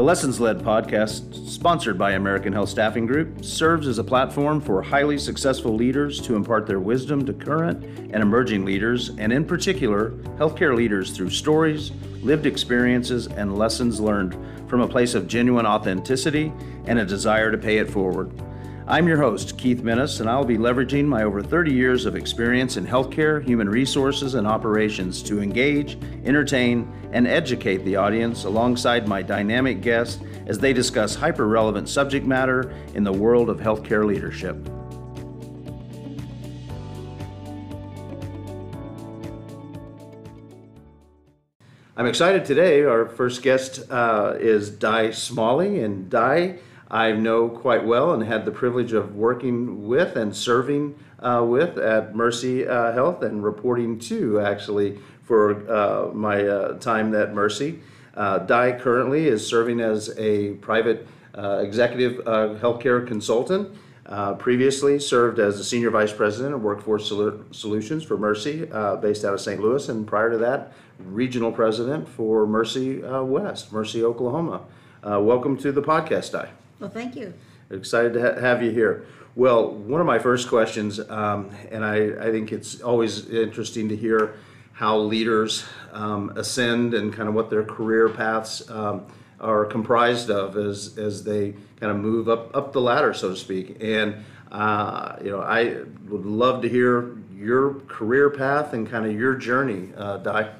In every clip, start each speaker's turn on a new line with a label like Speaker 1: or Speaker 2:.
Speaker 1: The Lessons Led podcast, sponsored by American Health Staffing Group, serves as a platform for highly successful leaders to impart their wisdom to current and emerging leaders, and in particular, healthcare leaders through stories, lived experiences, and lessons learned from a place of genuine authenticity and a desire to pay it forward. I'm your host, Keith Minnis, and I'll be leveraging my over 30 years of experience in healthcare, human resources, and operations to engage, entertain, and educate the audience alongside my dynamic guests as they discuss hyper relevant subject matter in the world of healthcare leadership. I'm excited today. Our first guest uh, is Di Smalley, and Di I know quite well and had the privilege of working with and serving uh, with at Mercy uh, Health and reporting to actually for uh, my uh, time at Mercy. Uh, Di currently is serving as a private uh, executive healthcare consultant. previously served as a senior vice president of workforce Sol- solutions for Mercy, based out of St. Louis, and prior to that, regional president for Mercy West, Mercy, Oklahoma. welcome to the podcast, Di.
Speaker 2: Well, thank you.
Speaker 1: Excited to ha- have you here. Well, one of my first questions, um, and I, I think it's always interesting to hear how leaders um, ascend and kind of what their career paths um, are comprised of as, as they kind of move up, up the ladder, so to speak. And, uh, you know, I would love to hear your career path and kind of your journey, uh, Di.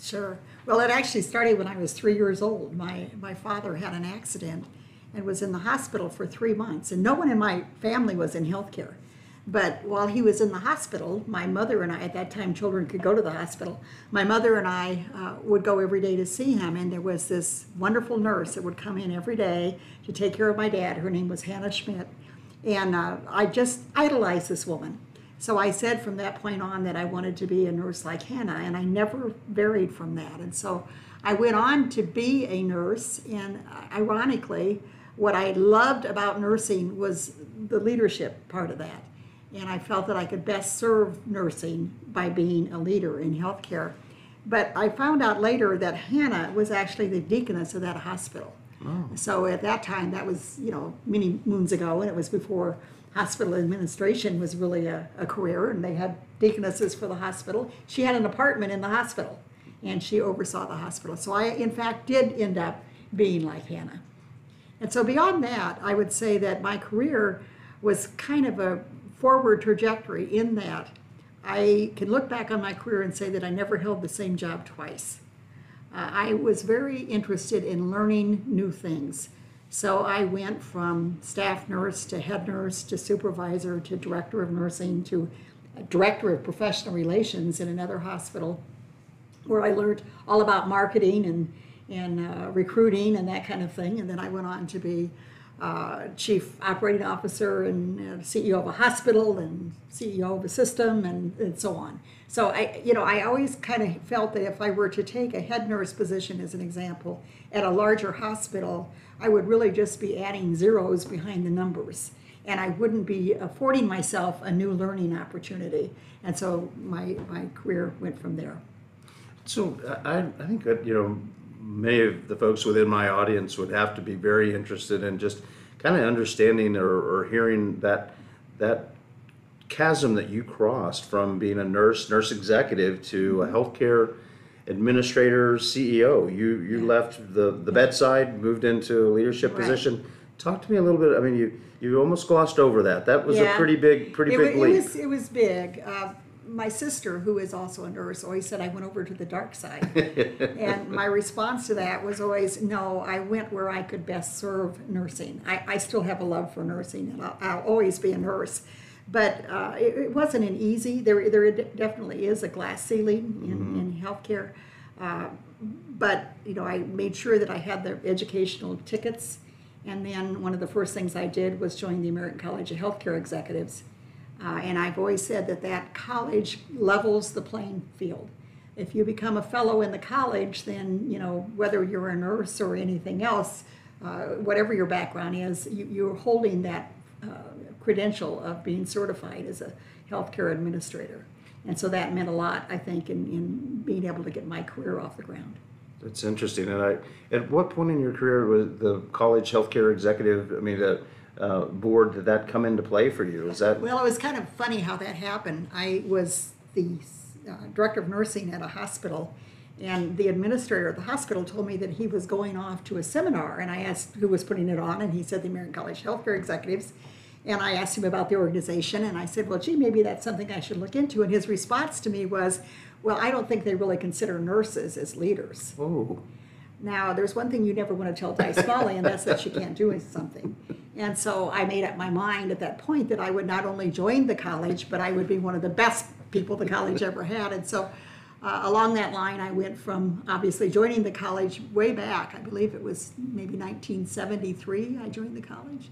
Speaker 2: Sure. Well, it actually started when I was three years old. My, my father had an accident and was in the hospital for three months. And no one in my family was in healthcare. But while he was in the hospital, my mother and I, at that time children could go to the hospital, my mother and I uh, would go every day to see him. And there was this wonderful nurse that would come in every day to take care of my dad. Her name was Hannah Schmidt. And uh, I just idolized this woman. So I said from that point on that I wanted to be a nurse like Hannah, and I never varied from that. And so I went on to be a nurse, and uh, ironically, what I loved about nursing was the leadership part of that. And I felt that I could best serve nursing by being a leader in healthcare. But I found out later that Hannah was actually the deaconess of that hospital. Oh. So at that time, that was, you know, many moons ago, and it was before hospital administration was really a, a career, and they had deaconesses for the hospital. She had an apartment in the hospital, and she oversaw the hospital. So I, in fact, did end up being like Hannah. And so beyond that, I would say that my career was kind of a forward trajectory in that I can look back on my career and say that I never held the same job twice. Uh, I was very interested in learning new things. So I went from staff nurse to head nurse to supervisor to director of nursing to director of professional relations in another hospital where I learned all about marketing and in uh, recruiting and that kind of thing. And then I went on to be uh, chief operating officer and uh, CEO of a hospital and CEO of a system and, and so on. So I, you know, I always kind of felt that if I were to take a head nurse position as an example at a larger hospital, I would really just be adding zeros behind the numbers and I wouldn't be affording myself a new learning opportunity. And so my, my career went from there.
Speaker 1: So I, I think that, you know, many of the folks within my audience would have to be very interested in just kind of understanding or, or hearing that that chasm that you crossed from being a nurse, nurse executive to a healthcare administrator, CEO. You you yeah. left the the bedside, moved into a leadership right. position. Talk to me a little bit. I mean, you you almost glossed over that. That was yeah. a pretty big pretty
Speaker 2: it,
Speaker 1: big
Speaker 2: it
Speaker 1: leap.
Speaker 2: Was, it was big. Uh, my sister, who is also a nurse, always said I went over to the dark side. and my response to that was always, no, I went where I could best serve nursing. I, I still have a love for nursing, and I'll, I'll always be a nurse. But uh, it, it, wasn't an easy, there, there definitely is a glass ceiling in, mm-hmm. in healthcare. Uh, but, you know, I made sure that I had the educational tickets. And then one of the first things I did was join the American College of Healthcare Executives uh, and I've always said that that college levels the playing field. If you become a fellow in the college, then, you know, whether you're a nurse or anything else, uh, whatever your background is, you, are holding that uh, credential of being certified as a healthcare administrator. And so that meant a lot, I think, in, in being able to get my career off the ground.
Speaker 1: That's interesting. And I, at what point in your career was the college healthcare executive, I mean, the uh, board, did that come into play for you? Is that,
Speaker 2: Well, it was kind of funny how that happened. I was the uh, director of nursing at a hospital, and the administrator of the hospital told me that he was going off to a seminar. And I asked who was putting it on, and he said the American College Healthcare Executives. And I asked him about the organization, and I said, Well, gee, maybe that's something I should look into. And his response to me was, Well, I don't think they really consider nurses as leaders.
Speaker 1: oh,
Speaker 2: Now, there's one thing you never want to tell Di Smalley, and that's that she can't do something. And so I made up my mind at that point that I would not only join the college, but I would be one of the best people the college ever had. And so uh, along that line, I went from obviously joining the college way back, I believe it was maybe 1973, I joined the college,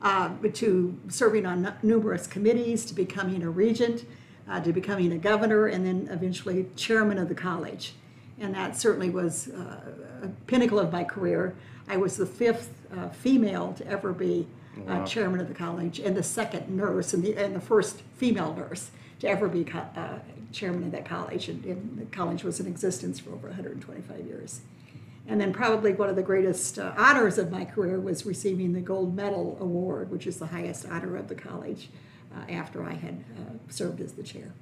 Speaker 2: uh, to serving on nu- numerous committees, to becoming a regent, uh, to becoming a governor, and then eventually chairman of the college. And that certainly was uh, a pinnacle of my career. I was the fifth uh, female to ever be uh,
Speaker 1: Wow.
Speaker 2: chairman of the college, and the second nurse, and the, and the first female nurse to ever be co- uh, chairman of that college. And, and the college was in existence for over 125 years. And then probably one of the greatest uh, honors of my career was receiving the Gold Medal Award, which is the highest honor of the college, uh, after I had uh, served as the chair.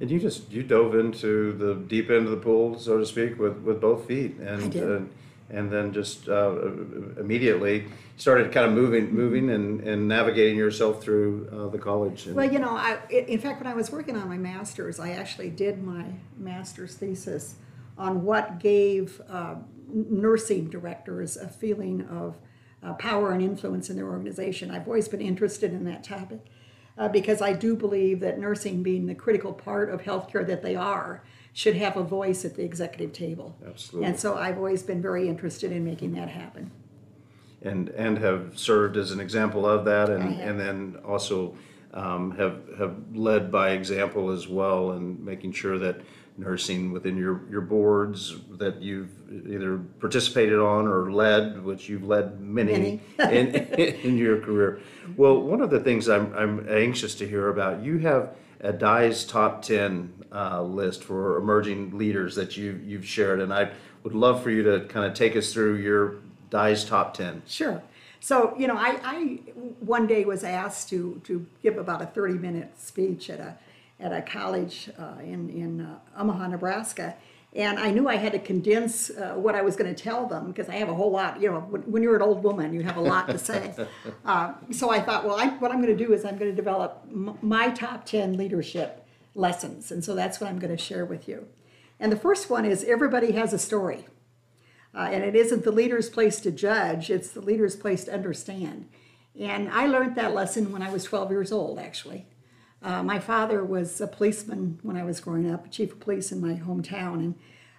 Speaker 1: And you just, you dove into the deep end of the pool, so to speak, with, with both feet. And, uh, And then just uh, immediately started kind of moving, moving and, and navigating yourself through uh, the college. And-
Speaker 2: Well, you know, I, in fact, when I was working on my master's, I actually did my master's thesis on what gave uh, nursing directors a feeling of uh, power and influence in their organization. I've always been interested in that topic uh, because I do believe that nursing, being the critical part of healthcare that they are, should have a voice at the executive table.
Speaker 1: Absolutely.
Speaker 2: And so I've always been very interested in making that happen.
Speaker 1: and and have served as an example of that, and and then also um, have have led by example as well, and making sure that nursing within your your boards that you've either participated on or led, which you've led many, in in your career. Well, one of the things I'm I'm anxious to hear about you have a Di's top ten uh, list for emerging leaders that you you've shared, and I would love for you to kind of take us through your Di's top ten.
Speaker 2: Sure. So, you know, I, I one day was asked to, to give about a 30 minute speech at a, at a college uh, in, in uh, Omaha, Nebraska. And I knew I had to condense uh, what I was going to tell them because I have a whole lot, you know, when, when you're an old woman, you have a lot to say. uh, so I thought, well, I, what I'm going to do is I'm going to develop m- my top 10 leadership lessons. And so that's what I'm going to share with you. And the first one is everybody has a story. Uh, and it isn't the leader's place to judge, it's the leader's place to understand. And I learned that lesson when I was 12 years old, actually. Uh, my father was a policeman when I was growing up, chief of police in my hometown, and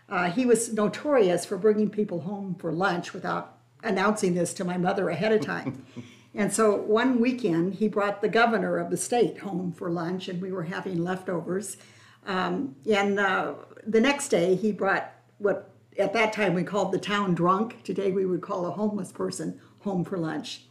Speaker 2: uh, he was notorious for bringing people home for lunch without announcing this to my mother ahead of time. and so one weekend, he brought the governor of the state home for lunch, and we were having leftovers. Um, and uh, the next day, he brought what at that time we called the town drunk. Today we would call a homeless person home for lunch.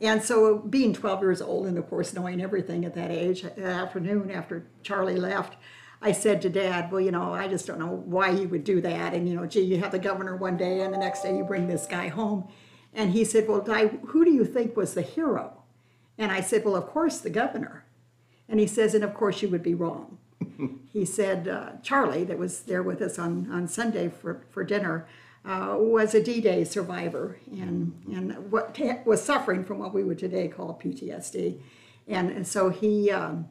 Speaker 2: And so, being 12 years old, and of course knowing everything at that age, that afternoon after Charlie left, I said to Dad, "Well, you know, I just don't know why he would do that. And you know, gee, you have the governor one day, and the next day you bring this guy home." And he said, "Well, Di, who do you think was the hero?" And I said, "Well, of course the governor." And he says, "And of course you would be wrong." he said uh, Charlie, that was there with us on, on Sunday for, for dinner, uh, was a D-Day survivor and, and what was suffering from what we would today call PTSD. And, and so he um,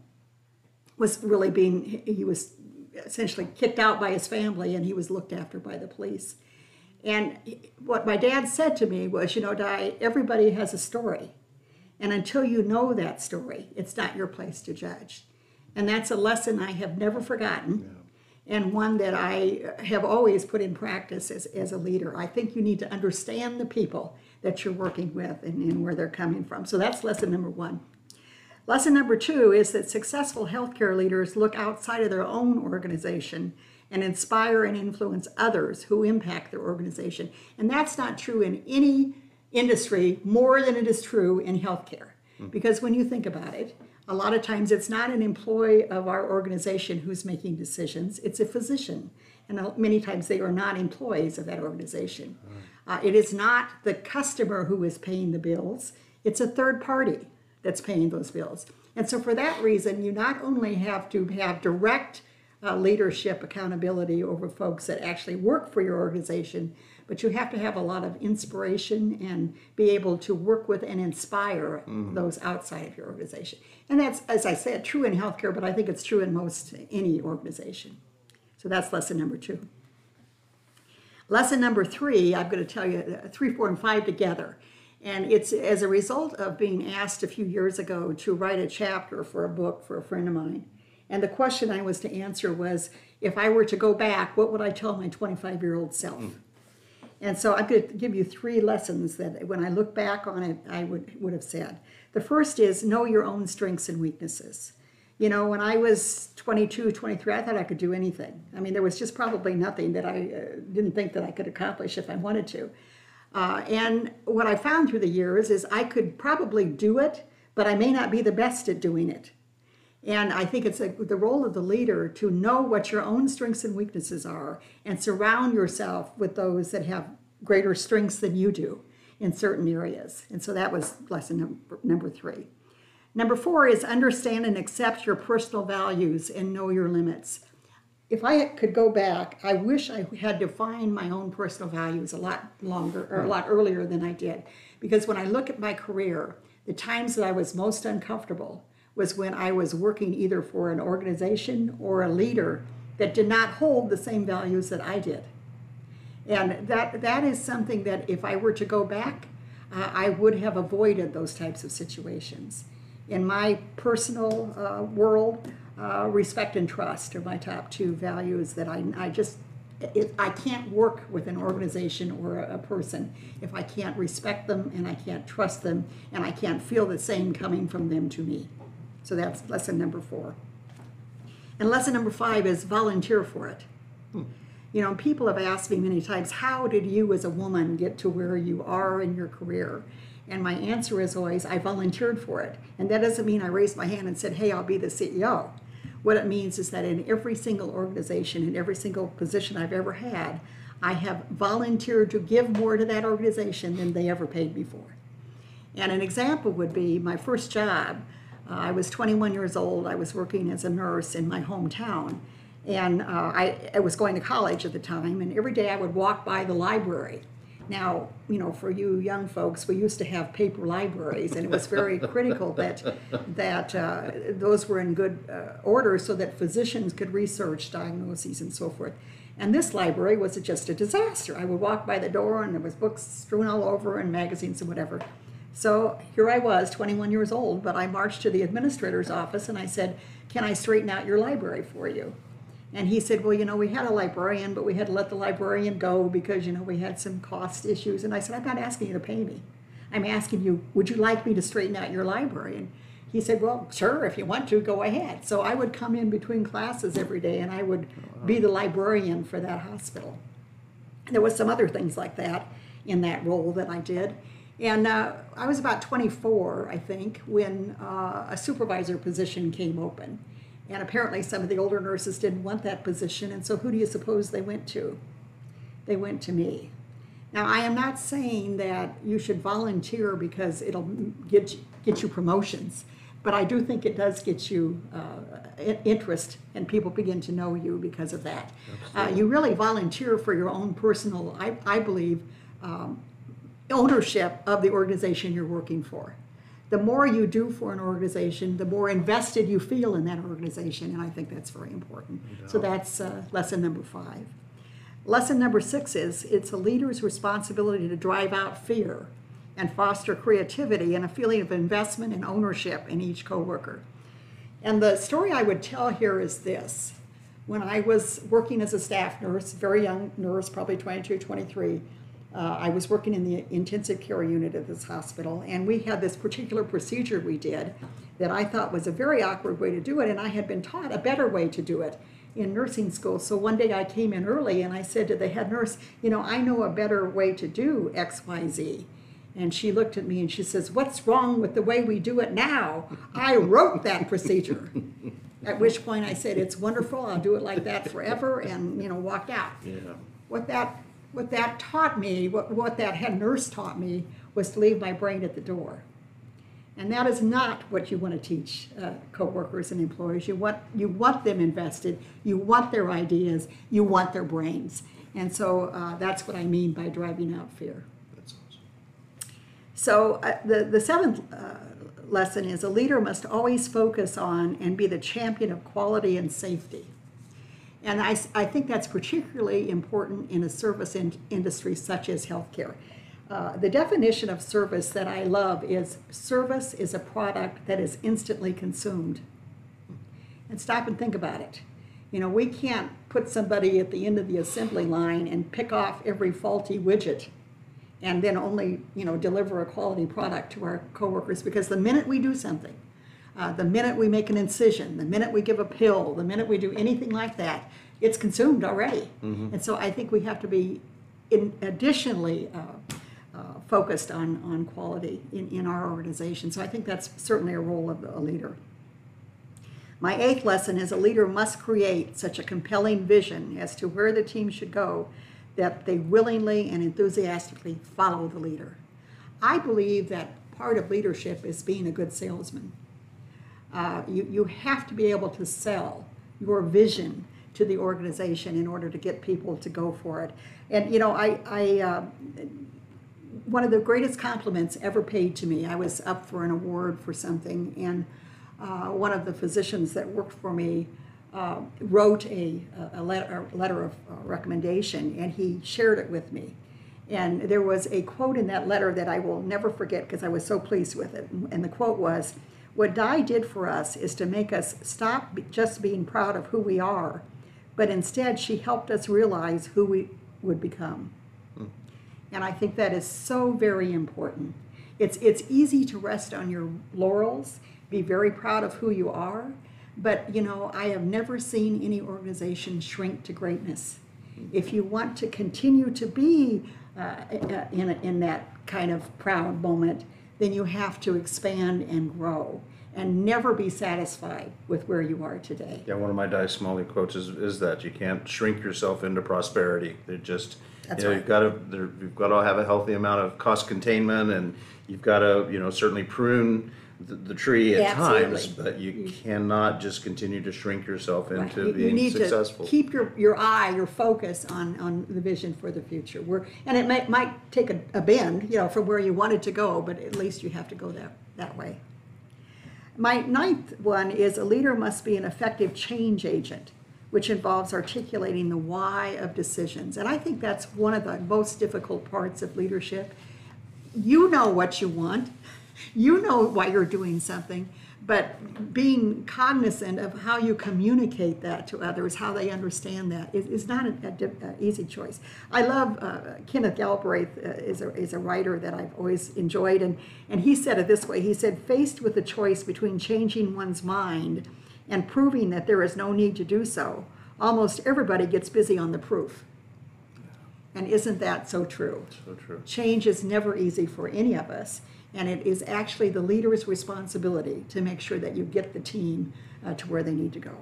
Speaker 2: was really being, he was essentially kicked out by his family and he was looked after by the police. And what my dad said to me was, you know, Di, everybody has a story. And until you know that story, it's not your place to judge. And that's a lesson I have never forgotten and one that I have always put in practice as, as a leader. I think you need to understand the people that you're working with and, and where they're coming from. So that's lesson number one. Lesson number two is that successful healthcare leaders look outside of their own organization and inspire and influence others who impact their organization. And that's not true in any industry more than it is true in healthcare. Hmm. Because when you think about it, A lot of times it's not an employee of our organization who's making decisions, it's a physician. And many times they are not employees of that organization. Uh, it is not the customer who is paying the bills, it's a third party that's paying those bills. And so, for that reason, you not only have to have direct uh, leadership accountability over folks that actually work for your organization, but you have to have a lot of inspiration and be able to work with and inspire those outside of your organization. And that's, as I said, true in healthcare, but I think it's true in most any organization. So that's lesson number two. Lesson number three, I'm going to tell you uh, three, four, and five together. And it's as a result of being asked a few years ago to write a chapter for a book for a friend of mine. And the question I was to answer was if I were to go back, what would I tell my 25 year old self? And so I'm going to give you three lessons that when I look back on it, I would, would have said. The first is know your own strengths and weaknesses. You know, when I was 22, 23, I thought I could do anything. I mean, there was just probably nothing that I uh, didn't think that I could accomplish if I wanted to. Uh, and what I found through the years is I could probably do it, but I may not be the best at doing it. And I think it's a, the role of the leader to know what your own strengths and weaknesses are and surround yourself with those that have greater strengths than you do in certain areas. And so that was lesson number, number three. Number four is understand and accept your personal values and know your limits. If I could go back, I wish I had defined my own personal values a lot longer or a lot earlier than I did. Because when I look at my career, the times that I was most uncomfortable was when I was working either for an organization or a leader that did not hold the same values that I did. And that, that is something that if I were to go back, uh, I would have avoided those types of situations. In my personal uh, world, uh, respect and trust are my top two values that I, I just, it, I can't work with an organization or a, a person if I can't respect them and I can't trust them and I can't feel the same coming from them to me. So that's lesson number four. And lesson number five is volunteer for it. Hmm. You know, people have asked me many times, how did you as a woman get to where you are in your career? And my answer is always, I volunteered for it. And that doesn't mean I raised my hand and said, hey, I'll be the CEO. What it means is that in every single organization, in every single position I've ever had, I have volunteered to give more to that organization than they ever paid me for. And an example would be my first job. Uh, I was 21 years old. I was working as a nurse in my hometown. And uh, I, I was going to college at the time, and every day I would walk by the library. Now, you know, for you young folks, we used to have paper libraries, and it was very critical that that uh, those were in good uh, order so that physicians could research diagnoses and so forth. And this library was just a disaster. I would walk by the door, and there was books strewn all over, and magazines and whatever. So here I was, 21 years old, but I marched to the administrator's office and I said, "Can I straighten out your library for you?" And he said, Well, you know, we had a librarian, but we had to let the librarian go because, you know, we had some cost issues. And I said, I'm not asking you to pay me. I'm asking you, would you like me to straighten out your library? And he said, Well, sure, if you want to, go ahead. So I would come in between classes every day and I would be the librarian for that hospital. There was some other things like that in that role that I did. And uh, I was about 24, I think, when uh, a supervisor position came open. And apparently, some of the older nurses didn't want that position. And so, who do you suppose they went to? They went to me. Now, I am not saying that you should volunteer because it'll get you, get you promotions, but I do think it does get you uh, interest and people begin to know you because of that. Uh, you really volunteer for your own personal, I, I believe, um, ownership of the organization you're working for the more you do for an organization, the more invested you feel in that organization, and I think that's very important. So that's uh, lesson number five. Lesson number six is it's a leader's responsibility to drive out fear and foster creativity and a feeling of investment and ownership in each coworker. And the story I would tell here is this. When I was working as a staff nurse, very young nurse, probably 22, 23, uh, I was working in the intensive care unit at this hospital, and we had this particular procedure we did that I thought was a very awkward way to do it, and I had been taught a better way to do it in nursing school. So one day I came in early and I said to the head nurse, You know, I know a better way to do XYZ. And she looked at me and she says, What's wrong with the way we do it now? I wrote that procedure. At which point I said, It's wonderful. I'll do it like that forever, and you know, walked out.
Speaker 1: Yeah.
Speaker 2: What that what that taught me, what, what that head nurse taught me, was to leave my brain at the door. And that is not what you want to teach uh, coworkers and employees. You want you want them invested. You want their ideas. You want their brains. And so uh, that's what I mean by driving out fear.
Speaker 1: That's awesome.
Speaker 2: So uh, the the seventh uh, lesson is a leader must always focus on and be the champion of quality and safety. And I, I think that's particularly important in a service in, industry such as healthcare. Uh, the definition of service that I love is service is a product that is instantly consumed. And stop and think about it. You know, we can't put somebody at the end of the assembly line and pick off every faulty widget and then only, you know, deliver a quality product to our coworkers because the minute we do something, uh, the minute we make an incision, the minute we give a pill, the minute we do anything like that, it's consumed already. And so I think we have to be in additionally uh, uh, focused on, on quality in, in our organization. So I think that's certainly a role of a leader. My eighth lesson is a leader must create such a compelling vision as to where the team should go that they willingly and enthusiastically follow the leader. I believe that part of leadership is being a good salesman. Uh, you, you have to be able to sell your vision to the organization in order to get people to go for it. And you know, I, I uh, one of the greatest compliments ever paid to me. I was up for an award for something, and uh, one of the physicians that worked for me uh, wrote a, a, letter, a letter of uh, recommendation, and he shared it with me. And there was a quote in that letter that I will never forget because I was so pleased with it. And the quote was, What Di did for us is to make us stop just being proud of who we are, but instead she helped us realize who we would become. And I think that is so very important. It's, it's easy to rest on your laurels, be very proud of who you are, but you know, I have never seen any organization shrink to greatness. If you want to continue to be uh, in, in that kind of proud moment, then you have to expand and grow and never be satisfied with where you are today.
Speaker 1: Yeah, one of my Di Smalley quotes is, is that you can't shrink yourself into prosperity. It just,
Speaker 2: That's
Speaker 1: you know,
Speaker 2: right.
Speaker 1: you've got to, you've got to have a healthy amount of cost containment, and you've got to, you know, certainly prune the, the tree at times,
Speaker 2: absolutely.
Speaker 1: but you cannot just continue to shrink yourself
Speaker 2: Right.
Speaker 1: into
Speaker 2: You- you
Speaker 1: being
Speaker 2: need
Speaker 1: successful.
Speaker 2: to keep your, your eye, your focus on, on the vision for the future. We're, and it might, might take a, a bend, you know, from where you wanted to go, but at least you have to go that, that way. My ninth one is a leader must be an effective change agent, which involves articulating the why of decisions. And I think that's one of the most difficult parts of leadership. You know what you want, you know why you're doing something, but being cognizant of how you communicate that to others, how they understand that, is, is not an easy choice. I love uh, Kenneth Galbraith uh, is, a, is a writer that I've always enjoyed, and, and he said it this way. He said, faced with the choice between changing one's mind and proving that there is no need to do so, almost everybody gets busy on the proof. And isn't that so true?
Speaker 1: so true.
Speaker 2: Change is never easy for any of us, and it is actually the leader's responsibility to make sure that you get the team uh, to where they need to go.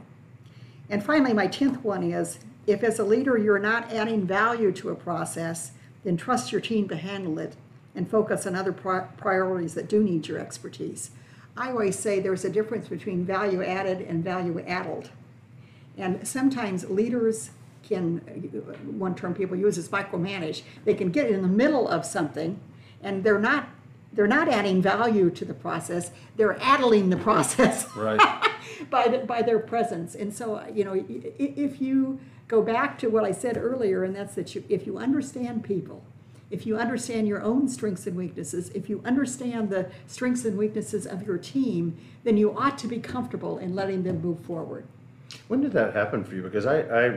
Speaker 2: And finally, my 10th one is if as a leader you're not adding value to a process, then trust your team to handle it and focus on other pri- priorities that do need your expertise. I always say there's a difference between value added and value addled. And sometimes leaders can, one term people use is micromanage. They can get in the middle of something and they're not, they're not adding value to the process, they're addling the process
Speaker 1: Right.
Speaker 2: by, the, by their presence. And so, you know, if you go back to what I said earlier, and that's that you, if you understand people, if you understand your own strengths and weaknesses, if you understand the strengths and weaknesses of your team, then you ought to be comfortable in letting them move forward.
Speaker 1: When did that happen for you? Because I, I, uh,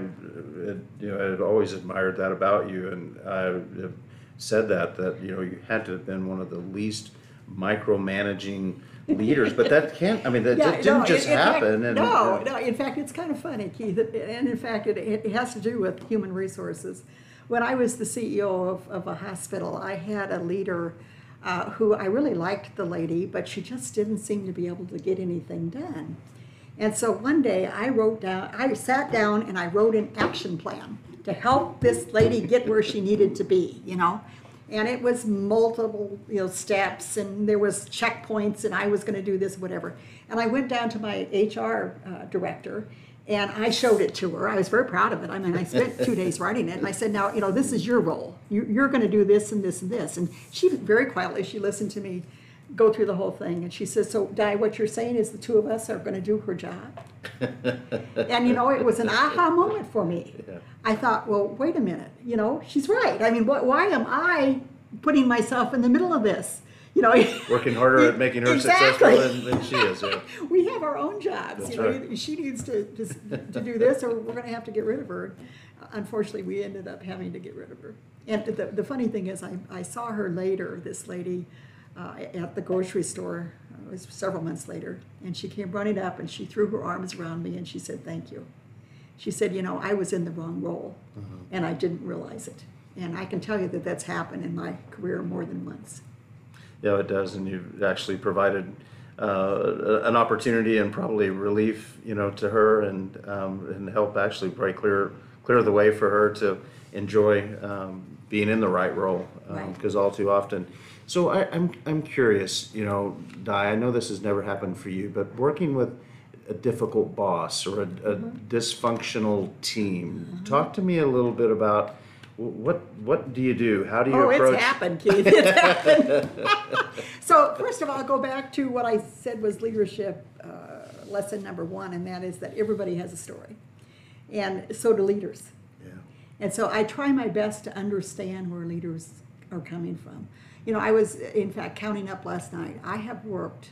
Speaker 1: you know, I've always admired that about you, and I have said that that you know you had to have been one of the least micromanaging leaders. but that can't. I mean, that
Speaker 2: Yeah,
Speaker 1: didn't
Speaker 2: no,
Speaker 1: just
Speaker 2: in- in fact-
Speaker 1: happen. and,
Speaker 2: no,
Speaker 1: and-
Speaker 2: no. In fact, it's kind of funny, Keith, and in fact, it, it has to do with human resources. When I was the CEO of, of a hospital, I had a leader uh, who I really liked the lady, but she just didn't seem to be able to get anything done. And so one day I wrote down, I sat down and I wrote an action plan to help this lady get where she needed to be, you know? And it was multiple, you know, steps and there was checkpoints and I was gonna do this, whatever. And I went down to my HR uh, director and I showed it to her. I was very proud of it. I mean, I spent two days writing it and I said, now, you know, this is your role. You, you're gonna do this and this and this. And she very quietly, she listened to me go through the whole thing and she says, so Di, what you're saying is the two of us are gonna do her job? And you know, it was an aha moment for me.
Speaker 1: Yeah.
Speaker 2: I thought, well, wait a minute, you know, she's right. I mean, wh- why am I putting myself in the middle of this? You know,
Speaker 1: Working harder at making her
Speaker 2: Exactly.
Speaker 1: successful than, than she is. Yeah.
Speaker 2: we have our own jobs.
Speaker 1: That's
Speaker 2: you know,
Speaker 1: right.
Speaker 2: she needs to, to to do this, or we're going to have to get rid of her. Unfortunately, we ended up having to get rid of her. And the, the funny thing is, I, I saw her later. This lady uh, at the grocery store. It was several months later, and she came running up and she threw her arms around me and she said, "Thank you." She said, "You know, I was in the wrong role, and I didn't realize it." And I can tell you that that's happened in my career more than once.
Speaker 1: Yeah, it does, and you've actually provided uh, an opportunity and probably relief, you know, to her, and um, and help actually probably clear clear the way for her to enjoy um, being in the right role,
Speaker 2: Right.
Speaker 1: because all too often. So I, I'm I'm curious, you know, Di. I know this has never happened for you, but working with a difficult boss or a, a
Speaker 2: Mm-hmm.
Speaker 1: dysfunctional team, talk to me a little bit about. wh- What what do you do? How do you
Speaker 2: Oh,
Speaker 1: approach?
Speaker 2: it's happened, Keith. It's happened. so first of all, I'll go back to what I said was leadership uh, lesson number one, and that is that everybody has a story, and so do leaders.
Speaker 1: Yeah.
Speaker 2: And so I try my best to understand where leaders are coming from. You know, I was in fact counting up last night. I have worked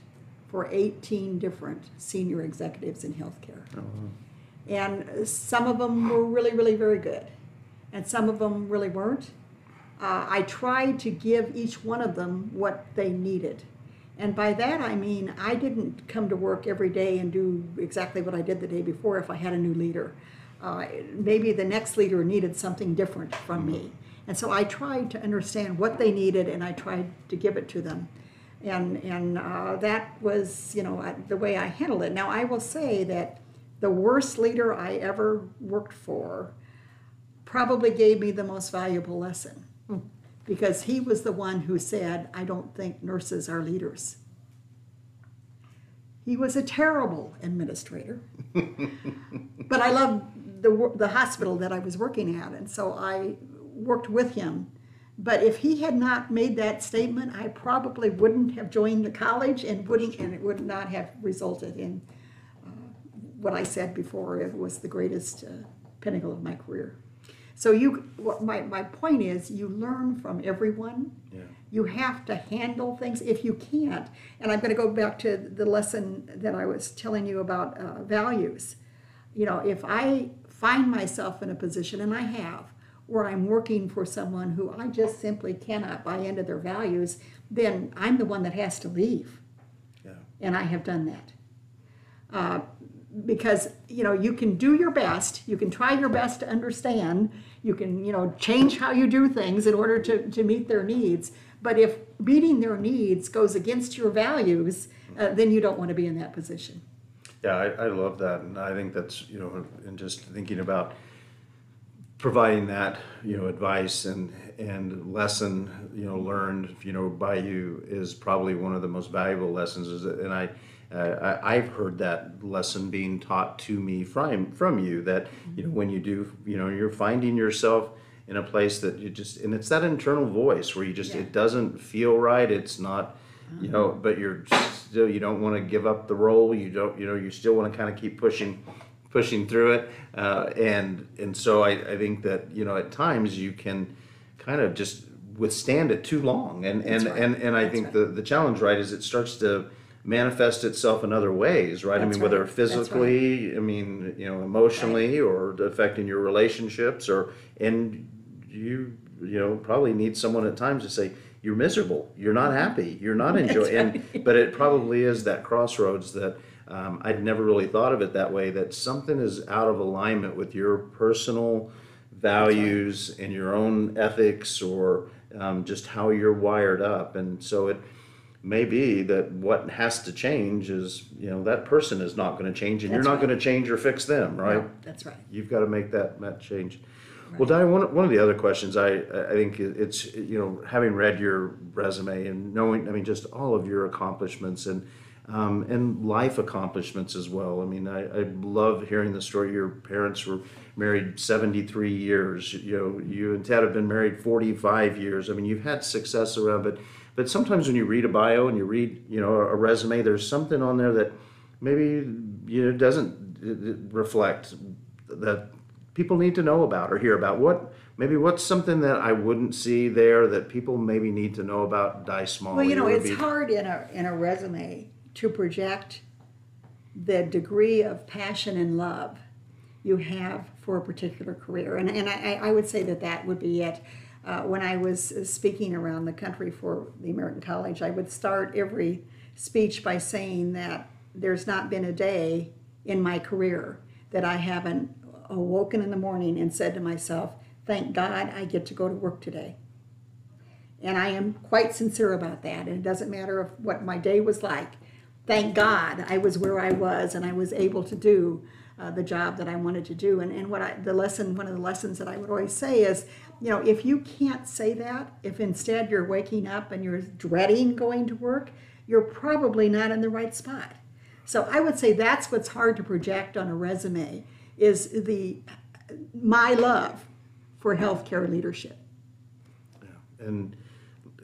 Speaker 2: for 18 different senior executives in healthcare. And some of them were really, really very good, and some of them really weren't. Uh, I tried to give each one of them what they needed. And by that I mean I didn't come to work every day and do exactly what I did the day before if I had a new leader. Uh, maybe the next leader needed something different from me. And so I tried to understand what they needed and I tried to give it to them. And, and uh, that was, you know, the way I handled it. Now, I will say that the worst leader I ever worked for probably gave me the most valuable lesson because he was the one who said, I don't think nurses are leaders. He was a terrible administrator. but I loved the, the hospital that I was working at, and so I worked with him. But if he had not made that statement, I probably wouldn't have joined the college and wouldn't, and it would not have resulted in uh, what I said before. It was the greatest uh, pinnacle of my career. So you, what my, my point is, you learn from everyone.
Speaker 1: Yeah.
Speaker 2: You have to handle things if you can't. And I'm going to go back to the lesson that I was telling you about uh, values. You know, if I find myself in a position, and I have, where I'm working for someone who I just simply cannot buy into their values, then I'm the one that has to leave.
Speaker 1: Yeah.
Speaker 2: And I have done that. Uh, because you know you can do your best you can try your best to understand you can you know change how you do things in order to, to meet their needs but if meeting their needs goes against your values uh, then you don't want to be in that position
Speaker 1: Yeah, I, I love that, and I think that's you know, and just thinking about providing that you know advice and and lesson you know learned you know by you is probably one of the most valuable lessons. Is and I. Uh, I, I've heard that lesson being taught to me from from you that you know when you do you know you're finding yourself in a place that you just and it's that internal voice where you just
Speaker 2: Yeah.
Speaker 1: it doesn't feel right it's not you know but you're still you don't want to give up the role you don't you know you still want to kind of keep pushing pushing through it uh, and and so I, I think that you know at times you can kind of just withstand it too long and and
Speaker 2: right.
Speaker 1: and, and I
Speaker 2: That's
Speaker 1: think
Speaker 2: right.
Speaker 1: the the challenge right is it starts to manifest itself in other ways right I
Speaker 2: That's
Speaker 1: mean whether
Speaker 2: right. Right.
Speaker 1: physically I mean you know emotionally or affecting your relationships or and you you know probably need someone at times to say you're miserable you're not happy you're not enjoying and but it probably is that crossroads that um, I'd never really thought of it that way that something is out of alignment with your personal values and your own ethics or um, just how you're wired up. And so it may be that what has to change is, you know, that person is not going to change and
Speaker 2: That's
Speaker 1: you're not
Speaker 2: right.
Speaker 1: going to change or fix them, right?
Speaker 2: No, That's right.
Speaker 1: You've got to make that, that change. Well, Diane, one, one of the other questions I, I think it's, you know, having read your resume and knowing, I mean, just all of your accomplishments and, um, and life accomplishments as well. I mean, I, I love hearing the story. Your parents were married 73 years. You know, you and Ted have been married 45 years. I mean, you've had success around, but, but sometimes when you read a bio and you read, you know, a resume, there's something on there that maybe, you know, doesn't reflect that people need to know about or hear about what maybe what's something that I wouldn't see there that people maybe need to know about Di Smalley.
Speaker 2: Well, you know, it's
Speaker 1: be-
Speaker 2: hard in a, in a resume to project the degree of passion and love you have for a particular career. And, and I, I would say that that would be it. Uh, when I was speaking around the country for the American College, I would start every speech by saying that there's not been a day in my career that I haven't awoken in the morning and said to myself, Thank God I get to go to work today. And I am quite sincere about that. And it doesn't matter if, what my day was like. Thank God I was where I was and I was able to do uh, the job that I wanted to do. And, and what I, the lesson, one of the lessons that I would always say is, you know, if you can't say that, if instead you're waking up and you're dreading going to work, you're probably not in the right spot. So I would say that's what's hard to project on a resume is the my love for healthcare leadership. Yeah.
Speaker 1: and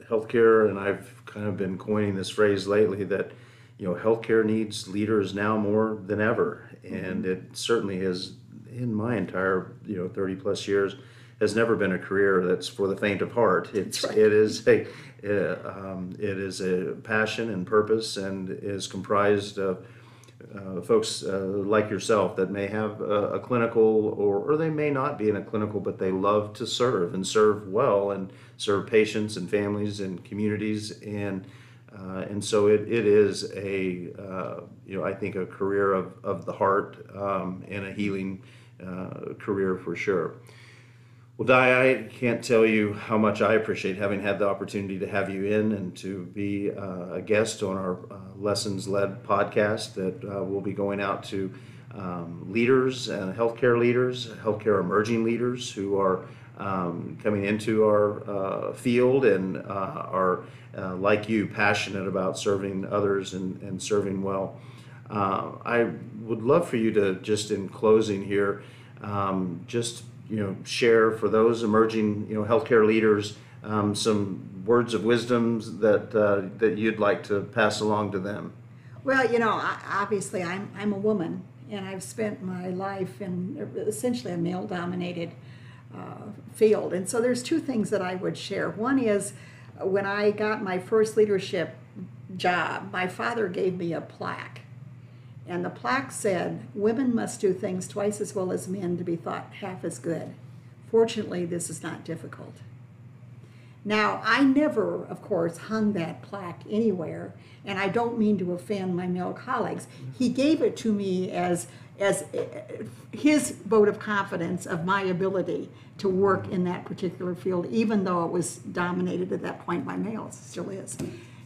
Speaker 1: healthcare, and I've kind of been coining this phrase lately that you know healthcare needs leaders now more than ever, and it certainly has in my entire you know 30 plus years has never been a career that's for the faint of heart. It's
Speaker 2: right.
Speaker 1: it is a uh, um, it is a passion and purpose, and is comprised of uh, folks uh, like yourself that may have a, a clinical or, or they may not be in a clinical, but they love to serve and serve well and serve patients and families and communities. And, uh, and so it, it is a, uh, you know, I think a career of, of the heart um, and a healing uh, career for sure. Well, Di, I can't tell you how much I appreciate having had the opportunity to have you in and to be uh, a guest on our uh, Lessons Led podcast that uh, will be going out to um, leaders and healthcare leaders, healthcare emerging leaders who are um, coming into our field and are, uh, like you, passionate about serving others and, and serving well. Uh, I would love for you to just in closing here, um, just you know, share for those emerging you know healthcare leaders um, some words of wisdoms that uh, that you'd like to pass along to them.
Speaker 2: Well, you know, obviously, I'm, I'm a woman, and I've spent my life in essentially a male dominated uh, field. And so there's two things that I would share. One is when I got my first leadership job, my father gave me a plaque. And the plaque said, Women must do things twice as well as men to be thought half as good. Fortunately, this is not difficult. Now, I never, of course, hung that plaque anywhere, and I don't mean to offend my male colleagues. He gave it to me as as uh, his vote of confidence of my ability to work in that particular field, even though it was dominated at that point by males, still is.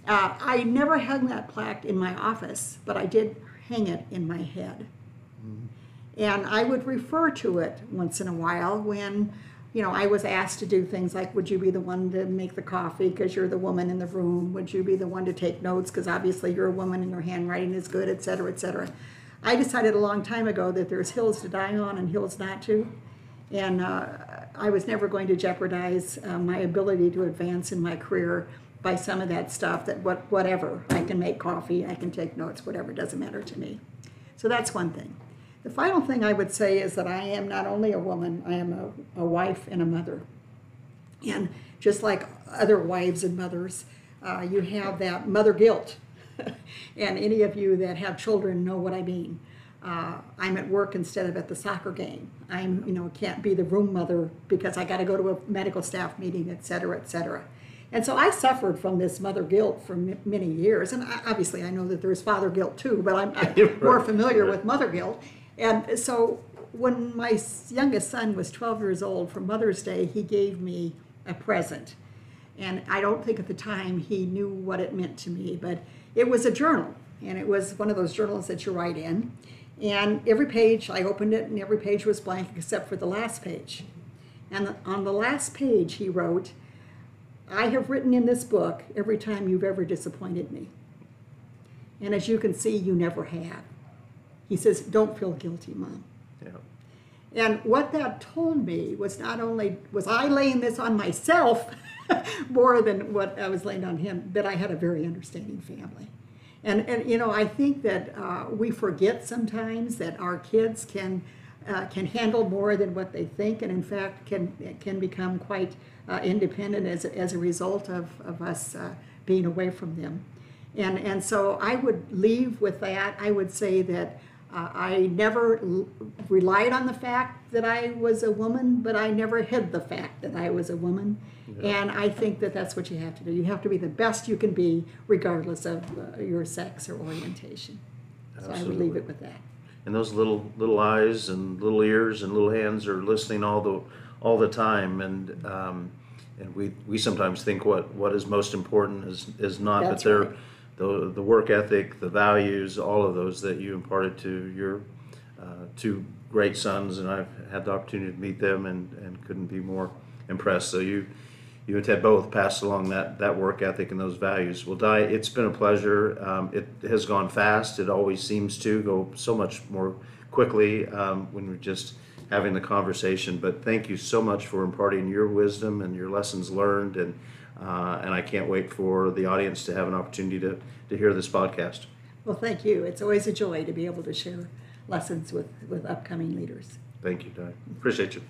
Speaker 2: Uh, I never hung that plaque in my office, but I did hang it in my head. And I would refer to it once in a while when, you know, I was asked to do things like, would you be the one to make the coffee because you're the woman in the room? Would you be the one to take notes because obviously you're a woman and your handwriting is good, et cetera, et cetera. I decided a long time ago that there's hills to die on and hills not to. And uh, I was never going to jeopardize uh, my ability to advance in my career by some of that stuff that what, whatever, I can make coffee, I can take notes, whatever, doesn't matter to me. So that's one thing. The final thing I would say is that I am not only a woman, I am a, a wife and a mother. And just like other wives and mothers, uh, you have that mother guilt. and any of you that have children know what I mean. Uh, I'm at work instead of at the soccer game. I'm, you know, can't be the room mother because I got to go to a medical staff meeting, et cetera, et cetera. And so I suffered from this mother guilt for m- many years. And I, obviously, I know that there's father guilt too, but I'm, I'm more familiar with mother guilt. And so when my youngest son was 12 years old for Mother's Day, he gave me a present. And I don't think at the time he knew what it meant to me, but it was a journal. And it was one of those journals that you write in. And every page, I opened it, and every page was blank except for the last page. And on the last page, he wrote, I have written in this book every time you've ever disappointed me. And as you can see, you never have. He says, Don't feel guilty, Mom.
Speaker 1: Yeah.
Speaker 2: And what that told me was not only was I laying this on myself more than what I was laying on him, that I had a very understanding family. And, and you know, I think that uh, we forget sometimes that our kids can uh, can handle more than what they think, and in fact can can become quite uh, independent as, as a result of, of us uh, being away from them. And, and so I would leave with that. I would say that uh, I never l- relied on the fact that I was a woman, but I never hid the fact that I was a woman. And I think that that's what you have to do. You have to be the best you can be, regardless of uh, your sex or orientation. So I would leave it with that.
Speaker 1: And those little little eyes and little ears and little hands are listening all the all the time, and um, and we we sometimes think what what is most important is is not,
Speaker 2: That's
Speaker 1: but they're
Speaker 2: right.
Speaker 1: The the work ethic, the values, all of those that you imparted to your uh, two great sons, and I've had the opportunity to meet them, and and couldn't be more impressed. So you. You and Ted both passed along that, that work ethic and those values. Well, Di, it's been a pleasure. Um, it has gone fast. It always seems to go so much more quickly um, when we're just having the conversation. But thank you so much for imparting your wisdom and your lessons learned. And, uh, and I can't wait for the audience to have an opportunity to, to hear this podcast.
Speaker 2: Well, thank you. It's always a joy to be able to share lessons with, with upcoming leaders.
Speaker 1: Thank you, Di. Appreciate you.